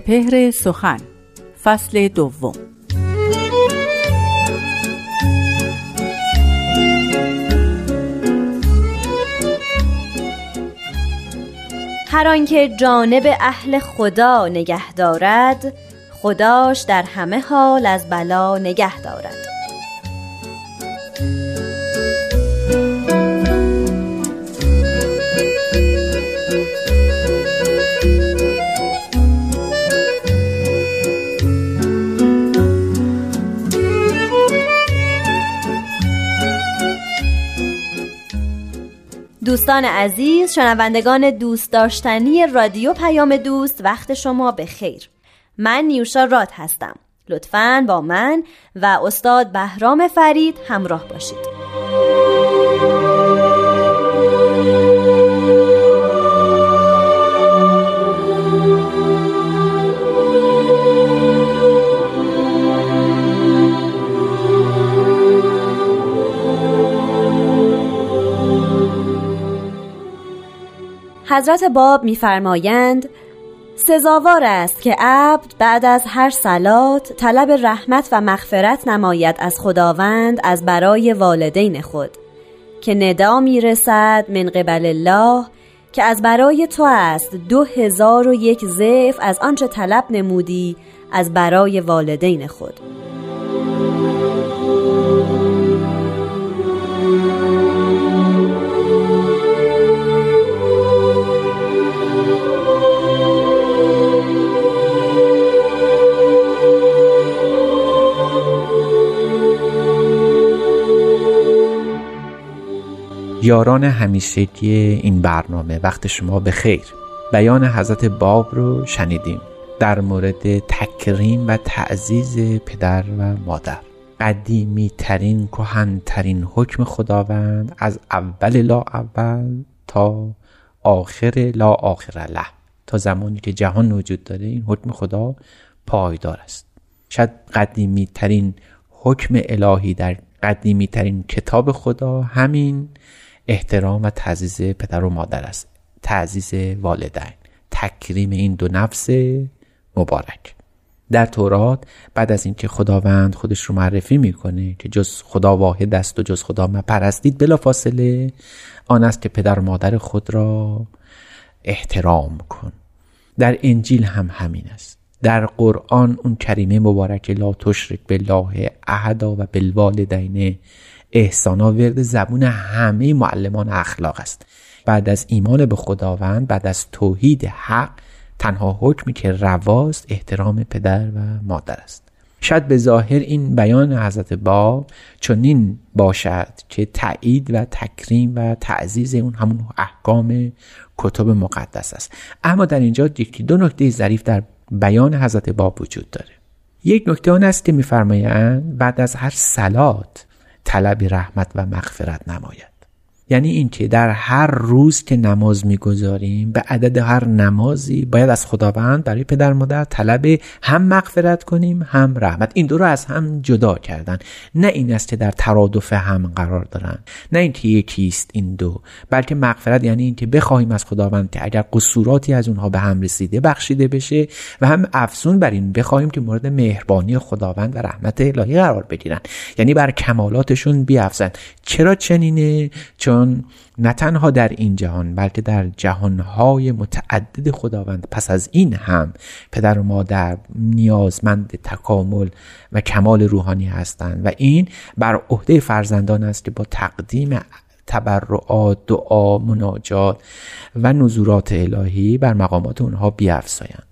سپهر سخن فصل دوم. هر آنکه جانب اهل خدا نگه دارد خداش در همه حال از بلا نگه دارد. دوستان عزیز شنوندگان دوست داشتنی رادیو پیام دوست وقت شما به خیر. من نیوشا راد هستم. لطفاً با من و استاد بهرام فرید همراه باشید. حضرت باب میفرمایند سزاوار است که عبد بعد از هر سلات طلب رحمت و مغفرت نماید از خداوند از برای والدین خود که ندا می‌رسد من قبل الله که از برای تو است دو هزار و یک ضعف از آنچه طلب نمودی از برای والدین خود. یاران همیشگی این برنامه. وقت شما به خیر. بیان حضرت باب رو شنیدیم. در مورد تکریم و تعزیز پدر و مادر. قدیمی ترین کهن ترین حکم خداوند از اول لا اول تا آخر لا آخر له. تا زمانی که جهان وجود داره این حکم خدا پایدار است. شاید قدیمی ترین حکم الهی در قدیمی ترین کتاب خدا همین احترام و تعزیز پدر و مادر است. تعزیز والدین. تکریم این دو نفس مبارک. در تورات بعد از اینکه خداوند خودش رو معرفی می‌کنه که جز خدا واحد است و جز خدا پرستید بلا فاصله آن است که پدر و مادر خود را احترام کن. در انجیل هم همین است. در قرآن اون کریمه مبارک لا تشرک بالله احدا و بالوالدین احسانا ورد زبون همه معلمان اخلاق است. بعد از ایمان به خداوند بعد از توحید حق تنها حکمی که رواست احترام پدر و مادر است. شاید به ظاهر این بیان حضرت باب چنین باشد که تایید و تکریم و تعزیز اون همون احکام کتب مقدس است. اما در اینجا یکی دو نکته ظریف در بیان حضرت باب وجود داره. یک نکته آن است که میفرمایند بعد از هر سلات طلب رحمت و مغفرت نماید. یعنی اینکه در هر روز که نماز می‌گذاریم به عدد هر نمازی باید از خداوند برای پدر مادر طلب هم مغفرت کنیم هم رحمت. این دو رو از هم جدا کردن. نه این است که در ترادف هم قرار دارن. نه اینکه یکیست این دو. بلکه مغفرت یعنی اینکه بخواهیم از خداوند که اگر قصوراتی از اونها به هم رسیده بخشیده بشه و هم افزون بر این بخواهیم که مورد مهربانی خداوند و رحمت الهی قرار بگیرن. یعنی بر کمالاتشون بیافزن. چرا چنینه؟ چون نه تنها در این جهان بلکه در جهانهای متعدد خداوند. پس از این هم پدر و مادر نیازمند تکامل و کمال روحانی هستند و این بر عهده فرزندان است که با تقدیم تبرعات دعا مناجات و نزورات الهی بر مقامات اونها بیافزایند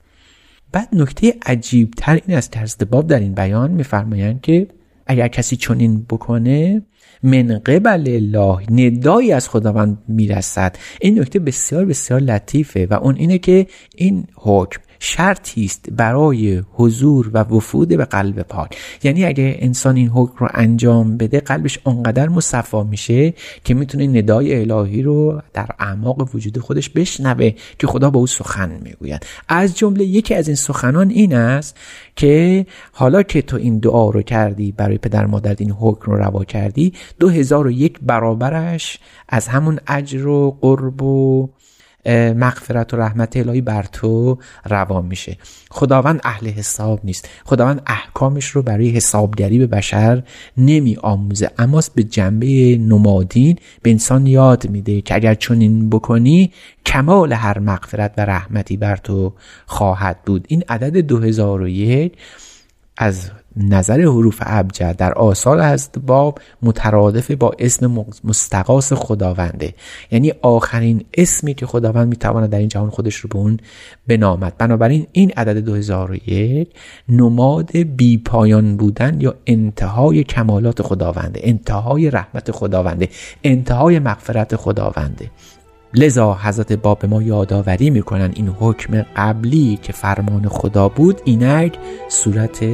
بعد نکته عجیب تر این است که باب در این بیان میفرمایند که اگر کسی چنین بکنه من قبل الله ندایی از خداوند می‌رسد. این نکته بسیار بسیار لطیفه و اون اینه که این حکم شرطی است برای حضور و وفود به قلب پاک. یعنی اگه انسان این حکم رو انجام بده قلبش آنقدر مصفا میشه که می‌تونه ندای الهی رو در اعماق وجود خودش بشنوه که خدا با او سخن می‌گوید. از جمله یکی از این سخنان این است که حالا که تو این دعا رو کردی برای پدر مادر این حکم رو روا کردی دو هزار و یک برابرش از همون اجر و قرب و مغفرت و رحمت الهی بر تو روان میشه. خداوند اهل حساب نیست. خداوند احکامش رو برای حسابگری به بشر نمی آموزه. اما به جنبه نمادین به انسان یاد میده که اگر چنین بکنی کمال هر مغفرت و رحمتی بر تو خواهد بود. این عدد 2001 از نظر حروف ابجد در آثار از باب مترادف با اسم مستقاس خداونده. یعنی آخرین اسمی که خداوند می‌تواند در این جهان خودش رو به اون بنامد. بنابراین این عدد 2001 نماد بی پایان بودن یا انتهای کمالات خداونده انتهای رحمت خداونده انتهای مغفرت خداونده. لذا حضرت باب ما یادآوری می‌کنن این حکم قبلی که فرمان خدا بود اینک صورت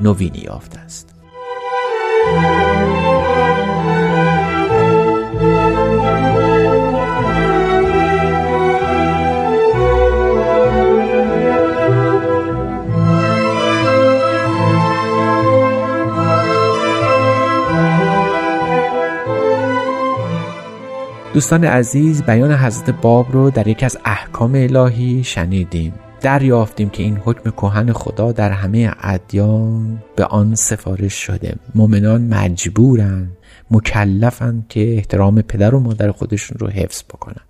نوینی یافته است. دوستان عزیز بیان حضرت باب رو در یکی از احکام الهی شنیدیم. دریافتیم که این حکم کهن خدا در همه ادیان به آن سفارش شده. مؤمنان مجبورن مکلفن که احترام پدر و مادر خودشون رو حفظ بکنن.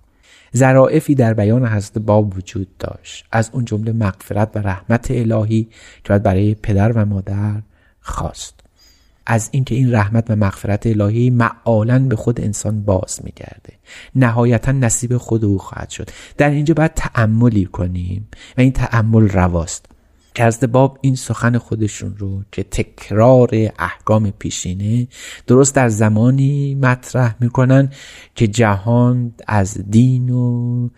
ظرائفی در بیان حضرت باب وجود داشت. از اون جمله مغفرت و رحمت الهی که باید برای پدر و مادر خواست. از اینکه این رحمت و مغفرت الهی معالا به خود انسان باز میگرده. نهایتا نصیب خود او خواهد شد. در اینجا باید تعملی کنیم و این تعمل رواست. که از باب این سخن خودشون رو که تکرار احکام پیشینه درست در زمانی مطرح می‌کنن که جهان از دین و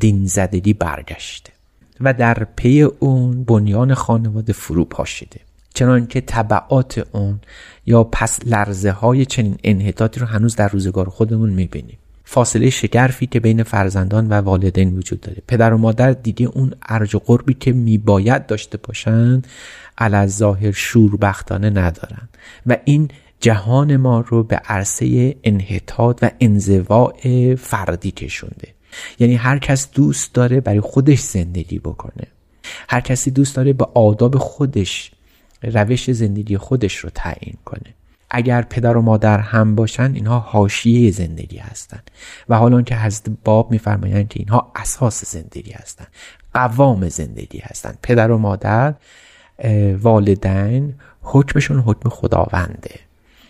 دین زدگی برگشته و در پی اون بنیان خانواده فرو پاشیده چنانکه طبعات اون یا پس لرزه های چنین انحطاطی رو هنوز در روزگار خودمون می‌بینیم. فاصله شگرفی که بین فرزندان و والدین وجود داره. پدر و مادر دیگه اون ارج و قربی که میباید داشته باشند علاز ظاهر شوربختانه ندارن. و این جهان ما رو به عرصه انحطاط و انزواع فردی کشونده. یعنی هر کس دوست داره برای خودش زندگی بکنه. هر کسی دوست داره به آداب خودش روش زندگی خودش رو تعیین کنه. اگر پدر و مادر هم باشن اینها حاشیه زندگی هستند و حالا که حضرت باب میفرمایند که اینها اساس زندگی هستند قوام زندگی هستند پدر و مادر والدین حکمشون حکم خداونده.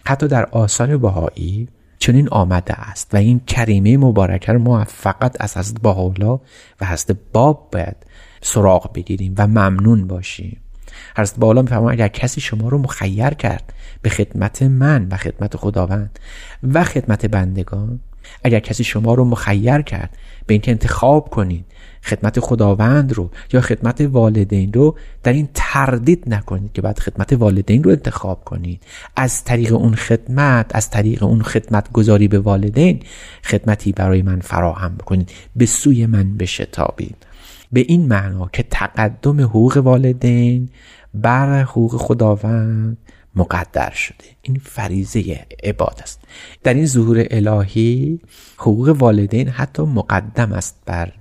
حتی در آثار بهایی چنین آمده است. و این کریمه مبارکه رو ما فقط از حضرت بهاءالله و حضرت باب باید سراغ بگیریم و ممنون باشیم. حضرت بالا میفرماید اگر کسی شما رو مخیر کرد به خدمت من و خدمت خداوند و خدمت بندگان اگر کسی شما رو مخیر کرد به اینکه انتخاب کنید خدمت خداوند رو یا خدمت والدین رو در این تردید نکنید که بعد خدمت والدین رو انتخاب کنید. از طریق اون خدمت از طریق اون خدمت گذاری به والدین خدمتی برای من فراهم بکنید به سوی من بشتابید. به این معنا که تقدم حقوق والدین بر حقوق خداوند مقدر شده. این فریزه عباد است. در این ظهور الهی حقوق والدین حتی مقدم است بر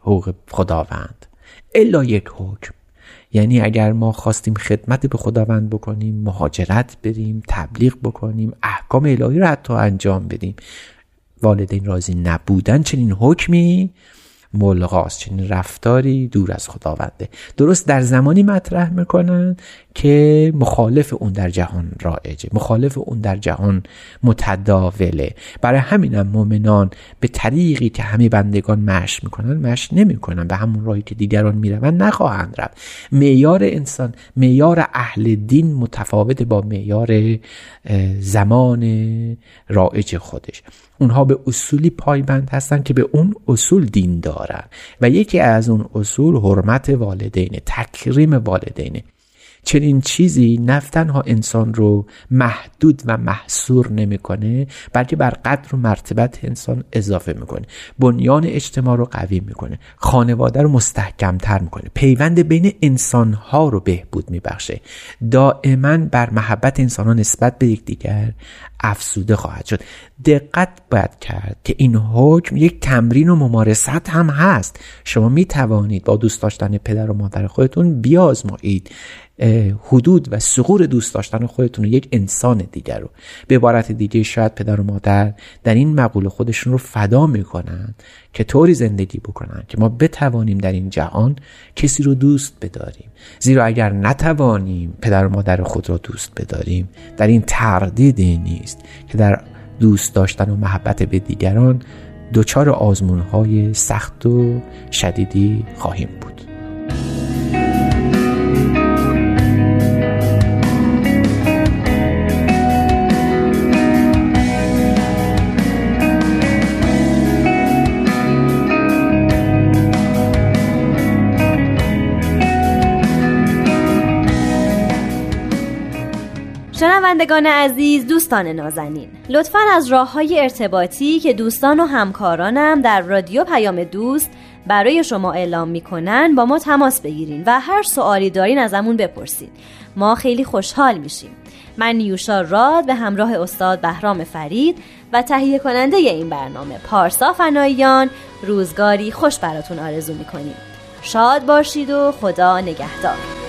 حقوق خداوند. الا یک حکم. یعنی اگر ما خواستیم خدمت به خداوند بکنیم مهاجرت بریم تبلیغ بکنیم احکام الهی رو حتی انجام بدیم والدین راضی نبودن چنین حکمی ملغاست. چنین رفتاری دور از خداونده. درست در زمانی مطرح می‌کنن که مخالف اون در جهان رایجه. مخالف اون در جهان متداوله. برای همینم مؤمنان به طریقی که همه بندگان مش می‌کنن مش نمی‌کنن. به همون راهی که دیگران می‌روند نخواهند رفت. معیار انسان معیار اهل دین متفاوت با معیار زمان رایج خودش. اونها به اصولی پایبند هستند که به اون اصول دین دارن. و یکی از اون اصول حرمت والدین تکریم والدینه. چنین چیزی نه تنها انسان رو محدود و محصور نمی‌کنه بلکه بر قدر و مرتبت انسان اضافه می‌کنه. بنیان اجتماع رو قوی می‌کنه. خانواده رو مستحکمتر می‌کنه. پیوند بین انسان ها رو بهبود میبخشه. دائما بر محبت انسان ها نسبت به یکدیگر افسوده خواهد شد. دقت باید کرد که این حکم یک تمرین و ممارست هم هست. شما می توانید با دوست داشتن پدر و مادر خودتون بیازمایید. حدود و سقور دوست داشتن خودتون و یک انسان دیگر رو. به عبارت دیگه شاید پدر و مادر در این مقوله خودشون رو فدا می‌کنن که طوری زندگی بکنن که ما بتوانیم در این جهان کسی رو دوست بداریم. زیرا اگر نتوانیم پدر و مادر خود را دوست بداریم در این تردیدی نیست که در دوست داشتن و محبت به دیگران دچار آزمون های سخت و شدیدی خواهیم بود. شنوندگان عزیز دوستان نازنین. لطفا از راه های ارتباطی که دوستان و همکارانم در رادیو پیام دوست برای شما اعلام می‌کنن با ما تماس بگیرین و هر سوالی دارین ازمون بپرسید ما خیلی خوشحال میشیم. من نیوشا راد به همراه استاد بهرام فرید و تهیه کننده این برنامه پارسا فناییان روزگاری خوش براتون آرزو می‌کنیم. شاد باشید و خدا نگهدار.